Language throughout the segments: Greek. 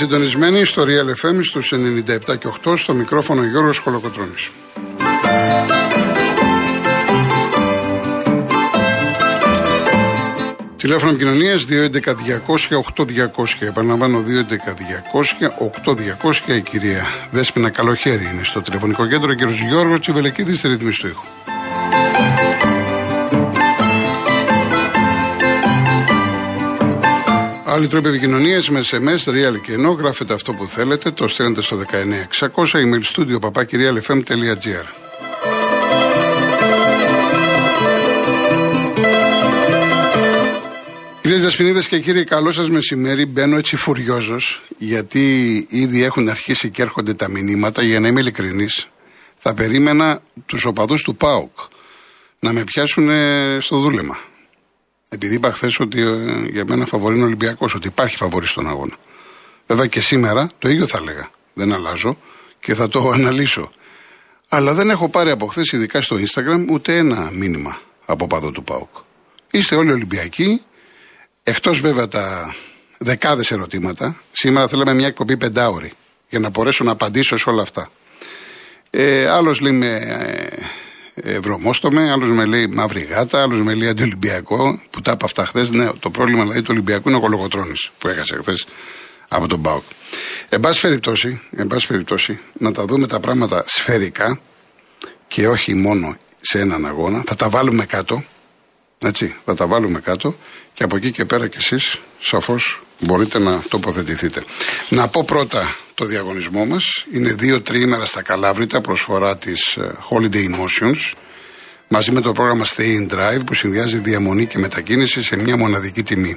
Είστε συντονισμένοι στο Real FM στους 97 και 8 στο μικρόφωνο Γιώργος Χολοκοτρώνης. Τηλέφωνο επικοινωνίας 211-200-8200. Επαναλαμβάνω 211-200-8200. Η κυρία Δέσπινα Καλοχέρι είναι στο τηλεφωνικό κέντρο. Ο κύριος Γιώργος Τσιβελεκίδης στη ρύθμιση του ήχου. Άλλοι τρόποι επικοινωνίας με SMS, real και ενώ γράφετε αυτό που θέλετε, το στέλνετε στο 19600 email studio papakirialfm.gr. Κυρίες Δεσποινίδες και κύριοι, καλό σας μεσημέρι. Μπαίνω έτσι φουριόζος, γιατί ήδη έχουν αρχίσει και έρχονται τα μηνύματα. Για να είμαι ειλικρινής, θα περίμενα τους οπαδούς του ΠΑΟΚ να με πιάσουν στο δούλεμα. Επειδή είπα χθες ότι ε, για μένα φαβορεί είναι Ολυμπιακός, ότι υπάρχει φαβορή στον αγώνα. Βέβαια και σήμερα το ίδιο θα έλεγα. Δεν αλλάζω και θα το αναλύσω. Αλλά δεν έχω πάρει από χθες, ειδικά στο Instagram, ούτε ένα μήνυμα από παδό του ΠΑΟΚ. Είστε όλοι Ολυμπιακοί, εκτός βέβαια τα δεκάδες ερωτήματα. Σήμερα θέλαμε μια εκπομπή πεντάωρη για να μπορέσω να απαντήσω σε όλα αυτά. Ε, Άλλος λέει με ε, ευρωμόστομε, άλλος με λέει μαύρη γάτα, άλλος με λέει αντιολυμπιακό, που τα είπα αυτά χθες. Ναι, το πρόβλημα δηλαδή του Ολυμπιακού είναι ο Κολοκοτρόνη που έχασε χθες από τον Μπάουκ. Εν πάση περιπτώσει, εν πάση περιπτώσει, να τα δούμε τα πράγματα σφαιρικά και όχι μόνο σε έναν αγώνα. Θα τα βάλουμε κάτω. Έτσι, θα τα βάλουμε κάτω και από εκεί και πέρα κι εσείς σαφώς μπορείτε να τοποθετηθείτε. Να πω πρώτα το διαγωνισμό μας. Είναι δύο τριήμερα στα Καλάβρητα προσφορά της ε, Holiday Emotions μαζί με το πρόγραμμα Stay in Drive που συνδυάζει διαμονή και μετακίνηση σε μια μοναδική τιμή.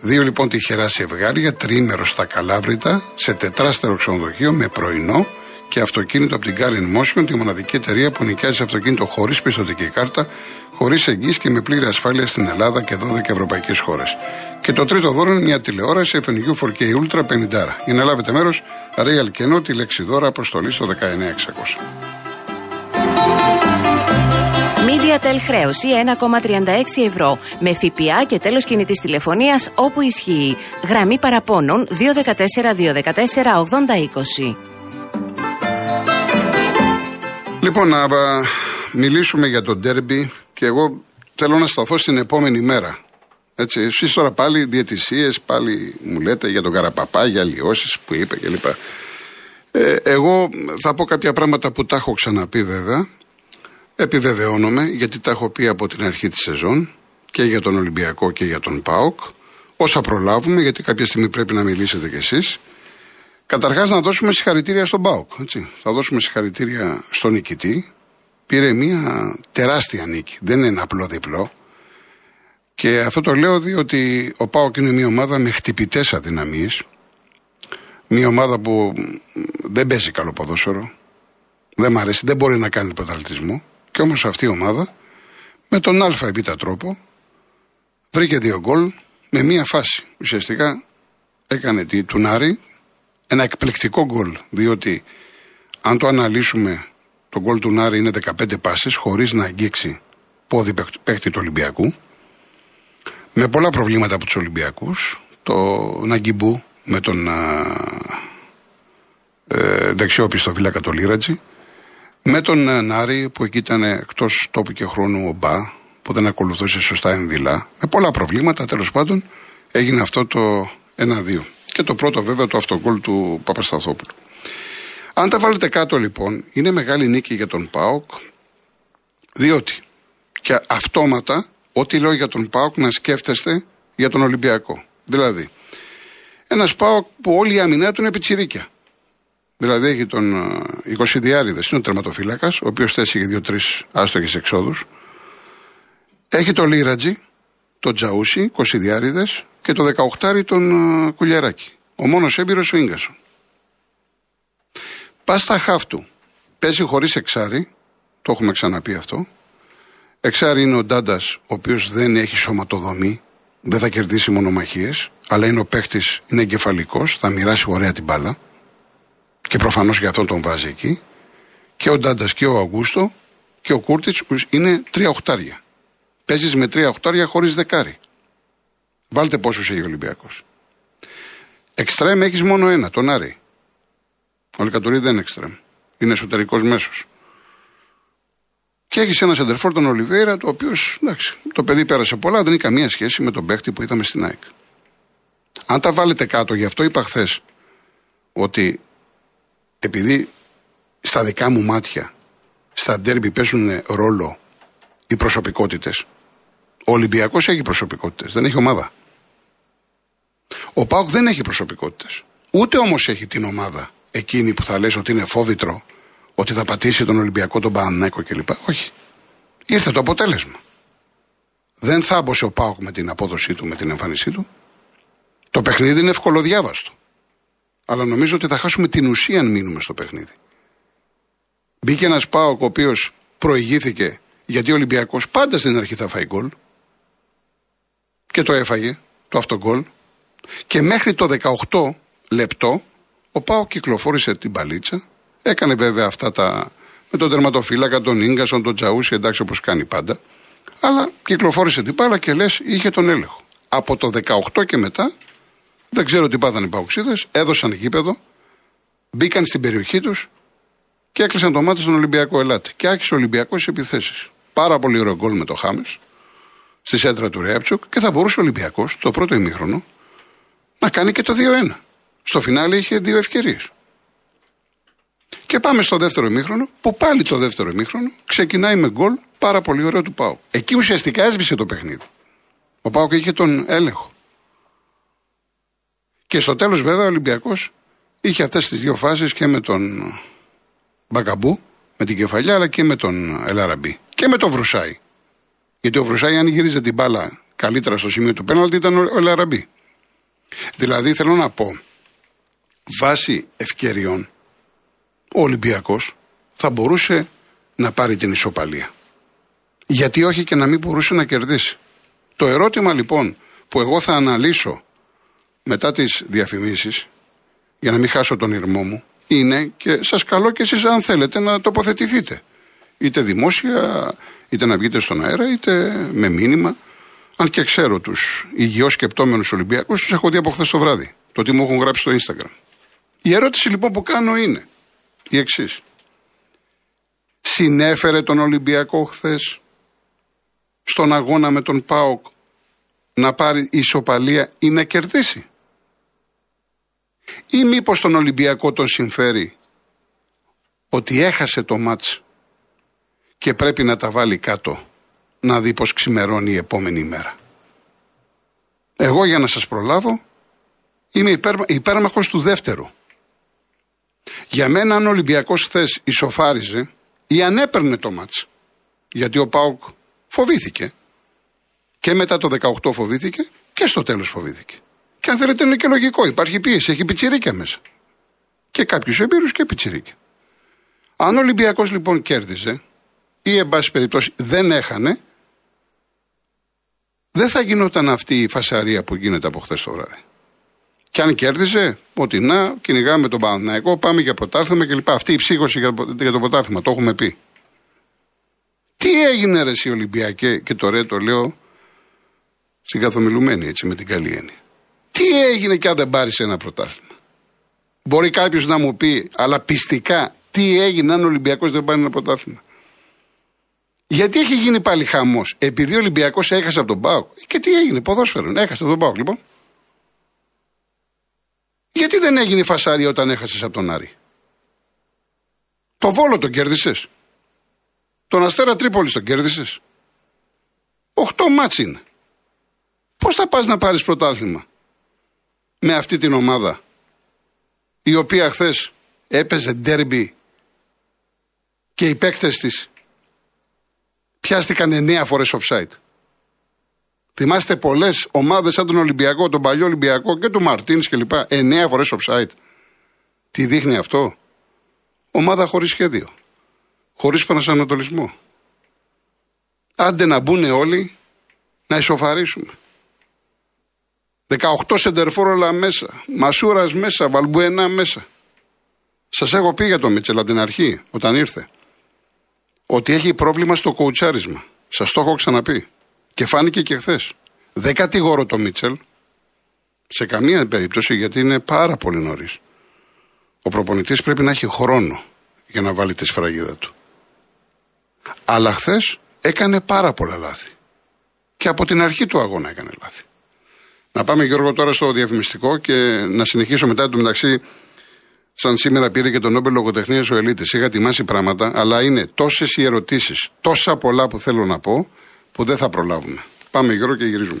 Δύο λοιπόν τυχερά ζευγάρια, τριήμερο στα Καλάβρητα, σε τετράστερο ξενοδοχείο με πρωινό και αυτοκίνητο από την Car Motion, τη μοναδική εταιρεία που νοικιάζει αυτοκίνητο χωρίς πιστοτική κάρτα, χωρίς εγγύηση και με πλήρη ασφάλεια στην Ελλάδα και 12 ευρωπαϊκές χώρες. Και το τρίτο δώρο είναι μια τηλεόραση FNU 4K Ultra 50. Για να λάβετε μέρος, Real Κενό, τη λέξη δώρα αποστολή στο 19600. MediaTel χρέωση 1,36 ευρώ με ΦΠΑ και τέλος κινητής τηλεφωνίας όπου ισχύει. Γραμμή παραπώνων 214 214 8020. Λοιπόν, να μιλήσουμε για το ντέρμπι και εγώ θέλω να σταθώ στην επόμενη μέρα. Έτσι, εσείς τώρα πάλι διαιτησίες, πάλι μου λέτε για τον Καραπαπά, για αλλοιώσεις που είπε κλπ. Ε, εγώ θα πω κάποια πράγματα που τα έχω ξαναπεί βέβαια. Επιβεβαιώνομαι γιατί τα έχω πει από την αρχή της σεζόν και για τον Ολυμπιακό και για τον ΠΑΟΚ. Όσα προλάβουμε, γιατί κάποια στιγμή πρέπει να μιλήσετε κι εσείς. Καταρχάς, να δώσουμε συγχαρητήρια στον Μπάουκ. Έτσι. Θα δώσουμε συγχαρητήρια στον νικητή. Πήρε μια τεράστια νίκη. Δεν είναι ένα απλό διπλό. Και αυτό το λέω διότι ο Πάοκ είναι μια ομάδα με χτυπητές αδυναμίες. Μια ομάδα που δεν παίζει καλό ποδόσφαιρο. Δεν μ' αρέσει, δεν μπορεί να κάνει πρωταθλητισμό. Και όμως αυτή η ομάδα με τον Α ή τρόπο βρήκε δύο γκολ με μία φάση. Ουσιαστικά έκανε τη Τουνάρη ένα εκπληκτικό γκολ. Διότι αν το αναλύσουμε, το γκολ του Νάρη είναι 15 πάσει χωρίς να αγγίξει πόδι παίχτη του Ολυμπιακού. Με πολλά προβλήματα από τους Ολυμπιακούς. Το Ναγκιμπού με τον ε, δεξιό πιστοφύλακα το Λίρατζι. Με τον Νάρη που εκεί ήταν εκτός τόπου και χρόνου ο Μπα που δεν ακολουθούσε σωστά εμβυλά. Με πολλά προβλήματα τέλος πάντων έγινε αυτό το 1-2. Και το πρώτο βέβαια το αυτογκόλ του Παπασταθόπουλου. Αν τα βάλετε κάτω λοιπόν, είναι μεγάλη νίκη για τον ΠΑΟΚ, διότι και αυτόματα ό,τι λέω για τον ΠΑΟΚ να σκέφτεστε για τον Ολυμπιακό. Δηλαδή, ένας ΠΑΟΚ που όλη η αμυνά του είναι πιτσιρίκια. Δηλαδή έχει τον 20 ε, διάριδε, είναι ο τερματοφύλακας, ο οποίος θέσει για δύο-τρεις άστοχες εξόδους. Έχει το Λίρατζι, το Τζαούσι, 20 διάριδε, και το 18 τον uh, Κουλιαράκη. Ο μόνος έμπειρος ο γκασον. Πας στα χάφτου. Παίζει χωρίς εξάρι. Το έχουμε ξαναπεί αυτό. Εξάρι είναι ο Ντάντας, ο οποίος δεν έχει σωματοδομή. Δεν θα κερδίσει μονομαχίες. Αλλά είναι ο παίχτης, είναι εγκεφαλικός. Θα μοιράσει ωραία την μπάλα. Και προφανώς για αυτόν τον βάζει εκεί. Και ο Ντάντας και ο Αγκούστο και ο Κούρτιτς είναι τρία οχτάρια. Παίζεις με τρία οχτάρια χωρίς δεκάρι. Βάλτε πόσους έχει ο Ολυμπιακός. Εξτρέμ έχεις μόνο ένα, τον Άρη. Ο Λικατορί δεν είναι εξτρέμ. Είναι εσωτερικός μέσος. Και έχεις ένα σεντερφόρ τον Ολιβέρα, το οποίος εντάξει, το παιδί πέρασε πολλά, δεν έχει καμία σχέση με τον παίχτη που είδαμε στην ΑΕΚ. Αν τα βάλετε κάτω, γι' αυτό είπα χθες ότι επειδή στα δικά μου μάτια στα ντέρμπι παίζουν ρόλο οι προσωπικότητες. Ο Ολυμπιακός έχει προσωπικότητες, δεν έχει ομάδα. Ο Πάουκ δεν έχει προσωπικότητες. Ούτε όμως έχει την ομάδα εκείνη που θα λες ότι είναι φόβητρο, ότι θα πατήσει τον Ολυμπιακό, τον Πανανέκο κλπ. Όχι. Ήρθε το αποτέλεσμα. Δεν θάμπωσε ο Πάουκ με την απόδοσή του, με την εμφάνισή του. Το παιχνίδι είναι ευκολοδιάβαστο. Αλλά νομίζω ότι θα χάσουμε την ουσία αν μείνουμε στο παιχνίδι. Μπήκε ένας Πάοκ ο οποίος προηγήθηκε γιατί ο Ολυμπιακός πάντα στην αρχή θα φάει γκολ. Και το έφαγε, το αυτογκολ. Και μέχρι το 18 λεπτό ο Πάοκ κυκλοφόρησε την παλίτσα. Έκανε βέβαια αυτά τα. με τον τερματοφύλακα, τον γκασον, τον Τζαούσι, εντάξει όπως κάνει πάντα. Αλλά κυκλοφόρησε την μπάλα και λες είχε τον έλεγχο. Από το 18 και μετά δεν ξέρω τι πάθανε οι Παοξίδες, έδωσαν γήπεδο, μπήκαν στην περιοχή τους και έκλεισαν το μάτι στον Ολυμπιακό Ελάτη. Και άρχισε ο Ολυμπιακός στι επιθέσεις. Πάρα πολύ ωραίο γκολ με το Χάμες στη σέντρα του Ρέαπτσοκ και θα μπορούσε ο Ολυμπιακός το πρώτο ημίχρονο να κάνει και το 2-1. Στο φινάλε είχε δύο ευκαιρίες. Και πάμε στο δεύτερο ημίχρονο, που πάλι το δεύτερο ημίχρονο ξεκινάει με γκολ πάρα πολύ ωραίο του Πάου. Εκεί ουσιαστικά έσβησε το παιχνίδι. Ο Πάου είχε τον έλεγχο. Και στο τέλος, βέβαια, ο Ολυμπιακός είχε αυτές τις δύο φάσεις και με τον Μπακαμπού, με την κεφαλιά, αλλά και με τον Ελαραμπή. Και με τον Βρουσάη. Γιατί ο Βρουσάη, αν γύριζε την μπάλα καλύτερα στο σημείο του πέναλτη, ήταν ο Ελαραμπή. Δηλαδή, θέλω να πω, βάσει ευκαιριών, ο Ολυμπιακός θα μπορούσε να πάρει την ισοπαλία. Γιατί όχι και να μην μπορούσε να κερδίσει. Το ερώτημα λοιπόν που εγώ θα αναλύσω μετά τις διαφημίσεις, για να μην χάσω τον ήρμό μου, είναι και σας καλώ και εσείς αν θέλετε να τοποθετηθείτε. Είτε δημόσια, είτε να βγείτε στον αέρα, είτε με μήνυμα. Αν και ξέρω τους υγιώς σκεπτόμενους Ολυμπιακούς, τους έχω δει από χθες το βράδυ. Το τι μου έχουν γράψει στο Instagram. Η ερώτηση λοιπόν που κάνω είναι η εξής. Συνέφερε τον Ολυμπιακό χθες στον αγώνα με τον ΠΑΟΚ να πάρει ισοπαλία ή να κερδίσει; Ή μήπως τον Ολυμπιακό τον συμφέρει ότι έχασε το μάτς και πρέπει να τα βάλει κάτω; Να δει πως ξημερώνει η επόμενη μέρα. Εγώ για να σας προλάβω είμαι υπέρ, υπέρμαχος του δεύτερου. Για μένα αν ο Ολυμπιακός χθες ισοφάριζε ή αν έπαιρνε το μάτς γιατί ο Πάουκ φοβήθηκε και μετά το 18 φοβήθηκε και στο τέλος φοβήθηκε. Και αν θέλετε είναι και λογικό. Υπάρχει πίεση, έχει πιτσιρίκια μέσα. Και κάποιους εμπειρούς και πιτσιρίκια. Αν ο Ολυμπιακός λοιπόν κέρδιζε ή εν πάση περιπτώσει δεν έχανε, δεν θα γινόταν αυτή η φασαρία που γίνεται από χθες το βράδυ. Και αν κέρδιζε, ότι να, κυνηγάμε τον Παναθηναϊκό, πάμε για πρωτάθλημα κλπ. Αυτή η ψύχωση για το πρωτάθλημα, το έχουμε πει. Τι έγινε ρε εσύ Ολυμπιακέ, και το ρε το λέω στην καθομιλουμένη έτσι με την καλή έννοια. Τι έγινε και αν δεν πάρεις ένα πρωτάθλημα; Μπορεί κάποιος να μου πει, αλλά πιστικά, τι έγινε αν ο Ολυμπιακός δεν πάρει ένα πρωτάθλημα; Γιατί έχει γίνει πάλι χαμός, επειδή ο Ολυμπιακός έχασε από τον Πάοκ. Και τι έγινε, ποδόσφαιρο, έχασε από τον Πάοκ λοιπόν. Γιατί δεν έγινε η φασάρια όταν έχασες από τον Άρη; Το Βόλο τον κέρδισες. Τον Αστέρα Τρίπολης τον κέρδισες. Οχτώ μάτς είναι. Πώς θα πας να πάρεις πρωτάθλημα με αυτή την ομάδα η οποία χθες έπαιζε ντέρμπι και οι παίκτες της πιάστηκαν εννέα φορές offside. Θυμάστε πολλές ομάδες σαν τον Ολυμπιακό, τον παλιό Ολυμπιακό και του Μαρτίνς κλπ. Εννέα φορές offside. Τι δείχνει αυτό; Ομάδα χωρίς σχέδιο. Χωρίς προσανατολισμό. Άντε να μπουν όλοι να ισοφαρίσουμε. 18 σεντερφόρ μέσα. Μασούρας μέσα. Βαλμπουενά μέσα. Σας έχω πει για το Μίτσελ από την αρχή, όταν ήρθε, ότι έχει πρόβλημα στο κοουτσάρισμα. Σας το έχω ξαναπεί. Και φάνηκε και χθες. Δεν κατηγορώ το Μίτσελ. Σε καμία περίπτωση γιατί είναι πάρα πολύ νωρίς. Ο προπονητής πρέπει να έχει χρόνο για να βάλει τη σφραγίδα του. Αλλά χθες έκανε πάρα πολλά λάθη. Και από την αρχή του αγώνα έκανε λάθη. Να πάμε Γιώργο τώρα στο διαφημιστικό και να συνεχίσω μετά το μεταξύ Σαν σήμερα πήρε και τον Νόμπελ Λογοτεχνίας ο Ελίτης. Είχα ετοιμάσει πράγματα, αλλά είναι τόσες οι ερωτήσεις, τόσα πολλά που θέλω να πω, που δεν θα προλάβουμε. Πάμε Γιώργο και γυρίζουμε.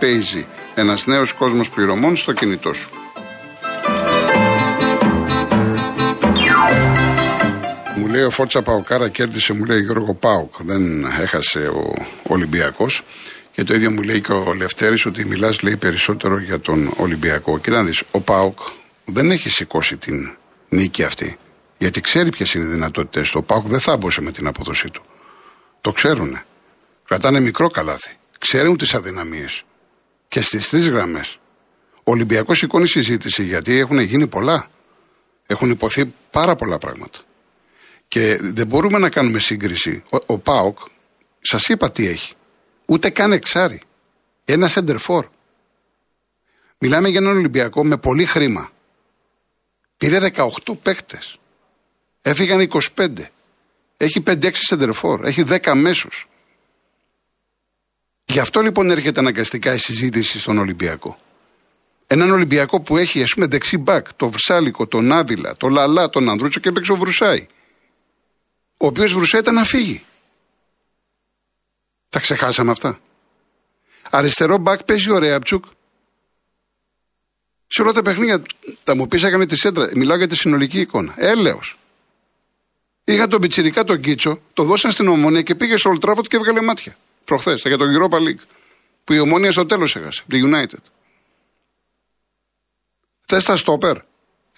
Paisy, ένας νέος κόσμος πληρωμών στο κινητό σου. Μου λέει ο Φόρτσα Παοκάρα κέρδισε, μου λέει Γιώργο Πάοκ. Δεν έχασε ο Ολυμπιακός. Και το ίδιο μου λέει και ο Λευτέρης ότι μιλάς, λέει περισσότερο για τον Ολυμπιακό. Κοίτα να δεις, ο Πάοκ δεν έχει σηκώσει την νίκη αυτή. Γιατί ξέρει ποιες είναι οι δυνατότητέ του. Ο Πάοκ δεν θα μπούσε με την απόδοσή του. Το ξέρουν. Κρατάνε μικρό καλάθι. Ξέρουν τις αδυναμίες. Και στις τρεις γραμμές. Ο Ολυμπιακός σηκώνει συζήτηση γιατί έχουν γίνει πολλά. Έχουν υποθεί πάρα πολλά πράγματα. Και δεν μπορούμε να κάνουμε σύγκριση. Ο, ο Πάοκ, σας είπα τι έχει. Ούτε καν εξάρι. Ένα σεντερφόρ. Μιλάμε για έναν Ολυμπιακό με πολύ χρήμα. Πήρε 18 παίκτες. Έφυγαν 25. Έχει 5-6 σεντερφόρ. Έχει 10 μέσους. Γι' αυτό λοιπόν έρχεται αναγκαστικά η συζήτηση στον Ολυμπιακό. Έναν Ολυμπιακό που έχει ας πούμε δεξί μπακ, το Βρυσάλικο, τον Άβυλα, το Λαλά, τον Ανδρούτσο και έπαιξε ο Βρουσάη. Ο οποίος Βρουσάη ήταν να φύγει. Τα ξεχάσαμε αυτά. Αριστερό μπακ παίζει ο Ρέαπτσουκ. Σε όλα τα παιχνίδια θα μου πεις έκανε τη σέντρα. Μιλάω για τη συνολική εικόνα. Έλεος. Είχα τον Πιτσυρικά τον Κίτσο, το δώσαν στην ομόνια και πήγε στο Ολτράφωτ και έβγαλε μάτια. Προχθές, για τον Europa League. Που η ομόνια στο τέλος έχασε. Τη United. Θες τα στόπερ.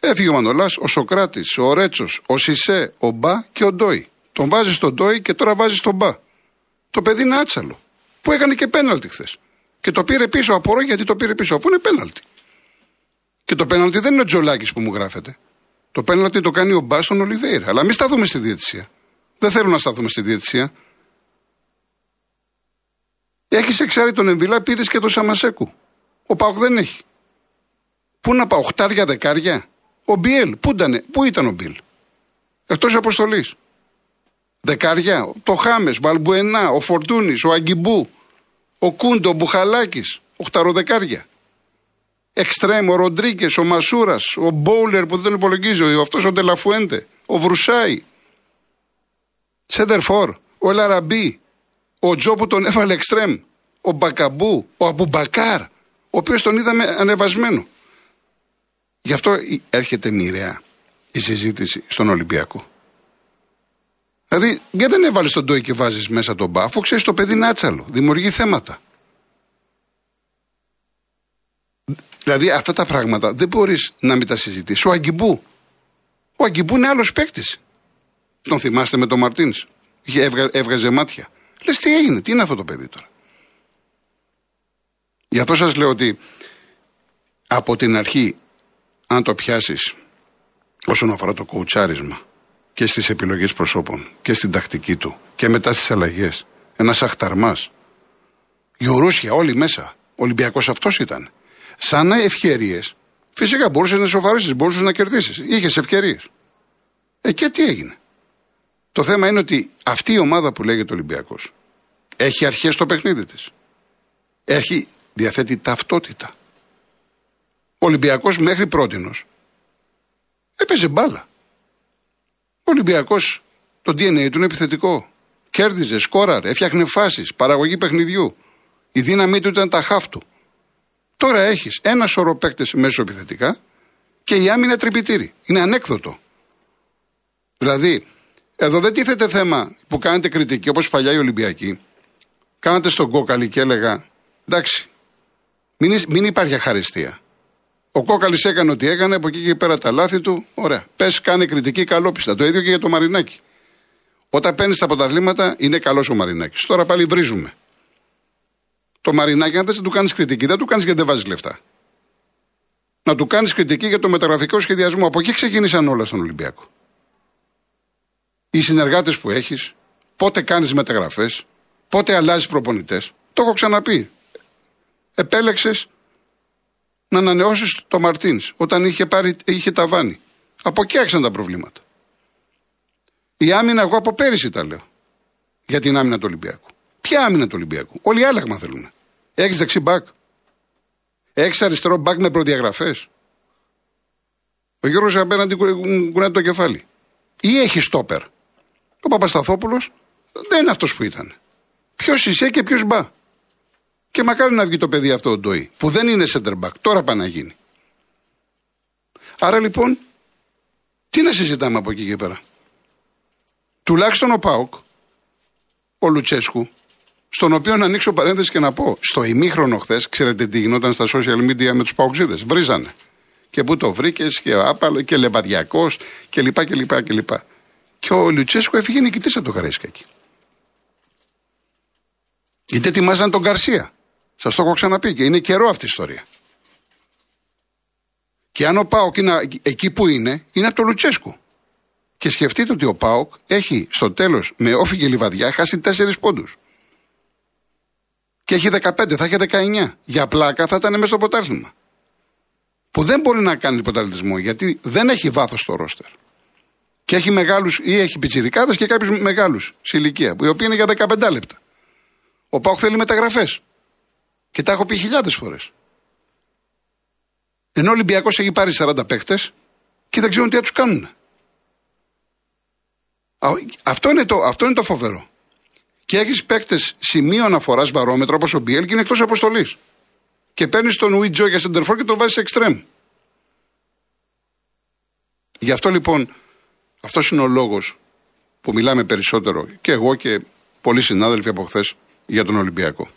Έφυγε ο Μανολάς, ο Σοκράτης, ο Ρέτσος, ο Σισε, ο Μπα και ο Ντόι. Τον βάζεις στον Ντόι και τώρα βάζεις στον Μπα. Το παιδί είναι άτσαλο. Που έκανε και πέναλτι χθες. Και το πήρε πίσω. Απορώ γιατί το πήρε πίσω. Αφού είναι πέναλτι. Και το πέναλτι δεν είναι ο Τζολάκης που μου γράφεται. Το πέναλτι το κάνει ο Μπάστον Ολιβέηρα. Αλλά μην σταθούμε στη διαιτησία. Δεν θέλω να σταθούμε στη διαιτησία. Έχεις εξάρει τον Εμβιλά, πήρες και τον Σαμασέκου. Ο Πάοκ δεν έχει. Πού να πάω, οχτάρια, δεκάρια. Ο Μπιέλ, πού ήταν, πού ήταν ο Μπιέλ; Εκτός αποστολής. Δεκάρια, το Χάμες, Μπαλμπουένα, ο Φορτούνης, ο Αγκιμπού, ο Κούντο, ο Μπουχαλάκης, οχταροδεκάρια. Εξτρέμ, ο Ροντρίγκες, ο Μασούρας, ο Μπόουλερ που δεν υπολογίζω, αυτός ο Ντε Λα Φουέντε, ο Βρουσάη. Σέντερφορ, ο Ελ Αραμπί, ο Τζο που τον έβαλε εξτρέμ, ο Μπακαμπού, ο Αμπουμπακάρ, ο οποίος τον είδαμε ανεβασμένο. Γι' αυτό έρχεται μοιραία η συζήτηση στον Ολυμπιακό. Δηλαδή, γιατί δεν έβαλες τον Ντόι και βάζεις μέσα τον Μπα, αφού ξέρεις το παιδί είναι άτσαλο, δημιουργεί θέματα. Δηλαδή, αυτά τα πράγματα δεν μπορείς να μην τα συζητήσεις. Ο Αγκιμπού. Ο Αγκιμπού είναι άλλος παίκτης. Τον θυμάστε με τον Μαρτίνς. Έβγαζε μάτια. Λες τι έγινε, τι είναι αυτό το παιδί τώρα; Γι' αυτό σας λέω ότι από την αρχή, αν το πιάσεις όσον αφορά το κοουτσάρισμα και στις επιλογές προσώπων και στην τακτική του και μετά στις αλλαγές, ένας αχταρμάς. Γιουρούσια, όλοι μέσα. Ολυμπιακός αυτός ήταν. Σαν ευκαιρίε, φυσικά μπορούσες να σοβαρήσει, μπορούσες να κερδίσεις. Είχες ευκαιρίε. Ε, και τι έγινε; Το θέμα είναι ότι αυτή η ομάδα που λέγεται Ολυμπιακός έχει αρχές στο παιχνίδι της. Έχει, διαθέτει ταυτότητα. Ο Ολυμπιακός μέχρι πρότινος έπαιζε μπάλα. Ο Ολυμπιακός το DNA του είναι επιθετικό. Κέρδιζε, σκόραρε, έφτιαχνε φάσεις, παραγωγή παιχνιδιού. Η δύναμή του ήταν τα χάφ του. Τώρα έχεις ένα σωρό παίκτες μέσω επιθετικά Και η άμυνα τρυπητήρι. Είναι ανέκδοτο. Δηλαδή, εδώ δεν τίθεται θέμα που κάνετε κριτική όπως παλιά οι Ολυμπιακοί. Κάνατε στον κόκαλη και έλεγα εντάξει, μην, μην υπάρχει αχαριστία. Ο κόκαλης έκανε ό,τι έκανε, από εκεί και πέρα τα λάθη του. Ωραία. Πες, κάνε κριτική καλόπιστα. Το ίδιο και για το Μαρινάκι. Όταν παίρνεις τα αποταλήματα, είναι καλός ο Μαρινάκι. Τώρα πάλι βρίζουμε. Το Μαρινάκι, αν δεν του κάνεις κριτική, δεν του κάνεις γιατί δεν βάζεις λεφτά. Να του κάνεις κριτική για το μεταγραφικό σχεδιασμό. Από εκεί ξεκίνησαν όλα στον Ολυμπιακό. Οι συνεργάτες που έχεις, πότε κάνεις μεταγραφές, πότε αλλάζει προπονητές. Το έχω ξαναπεί. Επέλεξες να ανανεώσεις το Μαρτίνς όταν είχε, πάρει, είχε ταβάνι. Από εκεί άρχισαν τα προβλήματα. Η άμυνα, εγώ από πέρυσι τα λέω. Για την άμυνα του Ολυμπιακού. Ποια άμυνα του Ολυμπιακού; Όλοι άλλαγμα θέλουν. Έχεις δεξί μπακ. Έχεις αριστερό μπακ με προδιαγραφές. Ο Γιώργος απέναντι κουνάει το κεφάλι. Ή έχεις στόπερ. Ο Παπασταθόπουλος δεν είναι αυτός που ήταν. Ποιος είσαι και ποιος μπα. Και μακάρι να βγει το παιδί αυτό το ντοί, που δεν είναι center back. Τώρα πάει να γίνει. Άρα λοιπόν, τι να συζητάμε από εκεί και πέρα; Τουλάχιστον ο Πάοκ, ο Λουτσέσκου, στον οποίο να ανοίξω παρένθεση και να πω, στο ημίχρονο χθες, ξέρετε τι γινόταν στα social media με τους Παοξίδες. Βρίζανε. Και πού το βρήκες, και άπαλο, και λεβαδιακό, και λοιπά και λοιπά και λοιπά. Και ο Λουτσέσκου έφυγε νικητής από το Καρέσκακι. Γιατί ετοιμάζαν τον Καρσία. Σας το έχω ξαναπεί και είναι καιρό αυτή η ιστορία. Και αν ο Πάοκ είναι εκεί που είναι, είναι από το Λουτσέσκου. Και σκεφτείτε ότι ο Πάοκ έχει στο τέλος με όφη και λιβαδιά χάσει 4 πόντους. Και έχει 15, θα έχει 19. Για πλάκα θα ήταν μέσα στο ποτάθλημα. Που δεν μπορεί να κάνει ποταλισμό γιατί δεν έχει βάθος στο ρόστερ. Και έχει μεγάλους ή έχει πιτσιρικάδες και κάποιους μεγάλους σε ηλικία, οι οποίοι είναι για 15 λεπτά. Ο Πάοκ θέλει μεταγραφές. Και τα έχω πει χιλιάδες φορές. Ενώ ο Ολυμπιακός έχει πάρει 40 παίχτε και δεν ξέρουν τι θα τους κάνουν. Αυτό είναι, το, αυτό είναι το φοβερό. Και έχεις παίκτες σημείο αναφοράς βαρόμετρο όπως ο Μπιέλ και είναι εκτός αποστολής. Και παίρνεις τον Ουιτζο για σεντερφόρ και τον βάζεις σε εξτρέμ. Γι' αυτό λοιπόν, αυτός είναι ο λόγος που μιλάμε περισσότερο και εγώ και πολλοί συνάδελφοι από χθες για τον Ολυμπιακό.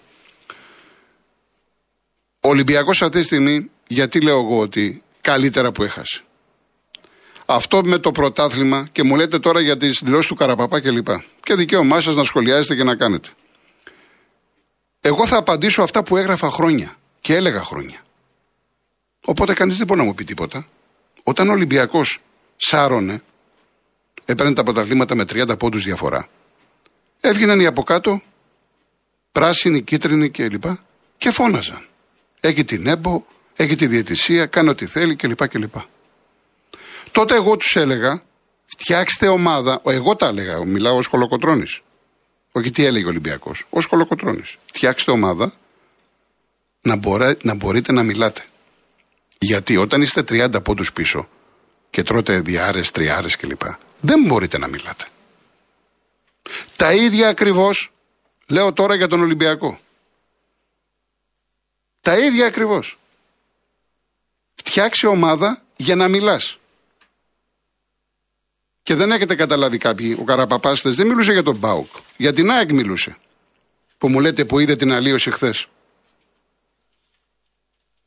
Ο Ολυμπιακός αυτή τη στιγμή, γιατί λέω εγώ ότι καλύτερα που έχασε. Αυτό με το πρωτάθλημα και μου λέτε τώρα για τις δηλώσεις του Καραπαπά κλπ. Και, και δικαίωμά σας να σχολιάζετε και να κάνετε. Εγώ θα απαντήσω αυτά που έγραφα χρόνια και έλεγα χρόνια. Οπότε κανείς δεν μπορεί να μου πει τίποτα. Όταν ο Ολυμπιακός σάρωνε, έπαιρνε τα πρωταθλήματα με 30 πόντους διαφορά, έβγαιναν οι από κάτω, πράσινοι, κίτρινοι κλπ. Και, και φώναζαν. Έχει την έμπο, έχει τη διαιτησία, κάνει ό,τι θέλει κλπ. κλπ. Τότε εγώ τους έλεγα, φτιάξτε ομάδα. Εγώ τα έλεγα, μιλάω ω κολοκοτρόνη. Όχι τι έλεγε ο Ολυμπιακός. Ω κολοκοτρόνη. Φτιάξτε ομάδα να, μπορέ, να μπορείτε να μιλάτε. Γιατί όταν είστε 30 πόντους πίσω και τρώτε διάρες, τριάρες κλπ. Δεν μπορείτε να μιλάτε. Τα ίδια ακριβώς λέω τώρα για τον Ολυμπιακό. Τα ίδια ακριβώς. Φτιάξε ομάδα για να μιλάς. Και δεν έχετε καταλάβει κάποιοι, ο Καραπαπάστες δεν μιλούσε για τον Μπάουκ. Για την ΑΕΚ μιλούσε. Που μου λέτε που είδε την αλλίωση χθες.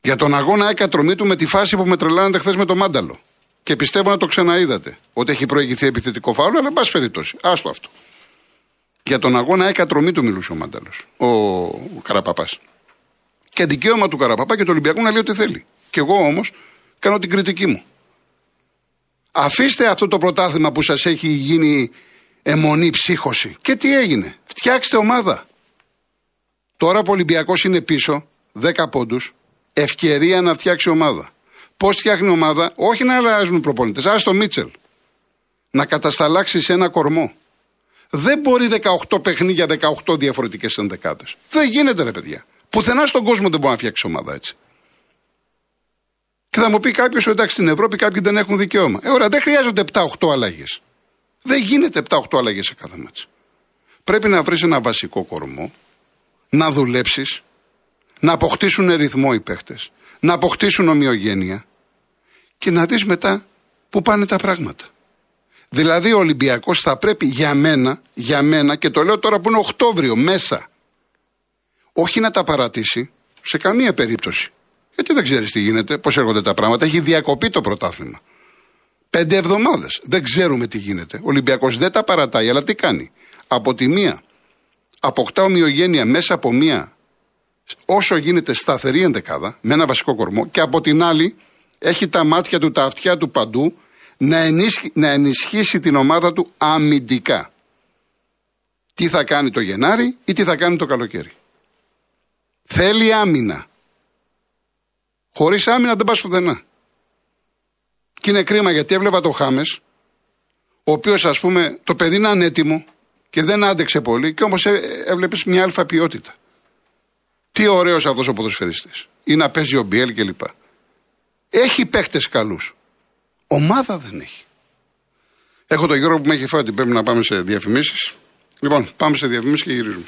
Για τον αγώνα ΑΕΚ του με τη φάση που με τρελάνατε χθες με το Μάνταλο. Και πιστεύω να το ξαναείδατε. Ότι έχει προηγηθεί επιθετικό φάουλο, αλλά εν πάση περιπτώσει. Άστο αυτό. Για τον αγώνα ΑΕΚ του μιλούσε ο Μάνταλο. Ο, ο Καραπαπάς. Και δικαίωμα του Καραπαπά και του Ολυμπιακού να λέει ό,τι θέλει. Και εγώ όμως κάνω την κριτική μου. Αφήστε αυτό το πρωτάθλημα που σας έχει γίνει αιμονή ψύχωση. Και τι έγινε. Φτιάξτε ομάδα. Τώρα που ο Ολυμπιακός είναι πίσω, 10 πόντους, ευκαιρία να φτιάξει ομάδα. Πώς φτιάχνει ομάδα, όχι να αλλάζουν προπονητές, ας το Μίτσελ. Να κατασταλάξει ένα κορμό. Δεν μπορεί 18 παιχνίδια, 18 διαφορετικές ενδεκάδες. Δεν γίνεται, ρε παιδιά. Πουθενά στον κόσμο δεν μπορεί να φτιάξει ομάδα έτσι. Και θα μου πει κάποιος, εντάξει, στην Ευρώπη κάποιοι δεν έχουν δικαίωμα. Ε, ωραία, δεν χρειάζονται 7-8 αλλαγές. Δεν γίνεται 7-8 αλλαγές σε κάθε μάτς. Πρέπει να βρεις ένα βασικό κορμό, να δουλέψεις, να αποκτήσουν ρυθμό οι παίχτες, να αποκτήσουν ομοιογένεια και να δεις μετά πού πάνε τα πράγματα. Δηλαδή ο Ολυμπιακός θα πρέπει για μένα, για μένα και το λέω τώρα που είναι Οκτώβριο μέσα, όχι να τα παρατήσει σε καμία περίπτωση. Γιατί δεν ξέρεις τι γίνεται, πώς έρχονται τα πράγματα. Έχει διακοπεί το πρωτάθλημα. Πέντε εβδομάδες. Δεν ξέρουμε τι γίνεται. Ο Ολυμπιακός δεν τα παρατάει, αλλά τι κάνει. Από τη μία, αποκτά ομοιογένεια μέσα από μία όσο γίνεται σταθερή ενδεκάδα, με ένα βασικό κορμό, και από την άλλη έχει τα μάτια του, τα αυτιά του παντού να, να ενισχύσει την ομάδα του αμυντικά. Τι θα κάνει το Γενάρη ή τι θα κάνει το καλοκαίρι. Θέλει άμυνα. Χωρίς άμυνα δεν πας πουθενά. Και είναι κρίμα γιατί έβλεπα το Χάμες, ο οποίος ας πούμε το παιδί είναι ανέτοιμο και δεν άντεξε πολύ και όμως έβλεπες μια αλφα ποιότητα. Τι ωραίος αυτός ο ποδοσφαιριστής. Ή να παίζει ο Μπιέλ κλπ. Έχει παίχτε καλούς. Ομάδα δεν έχει. Έχω τον Γιώργο που με έχει φάει ότι πρέπει να πάμε σε διαφημίσεις. Λοιπόν, πάμε σε διαφημίσεις και γυρίζουμε.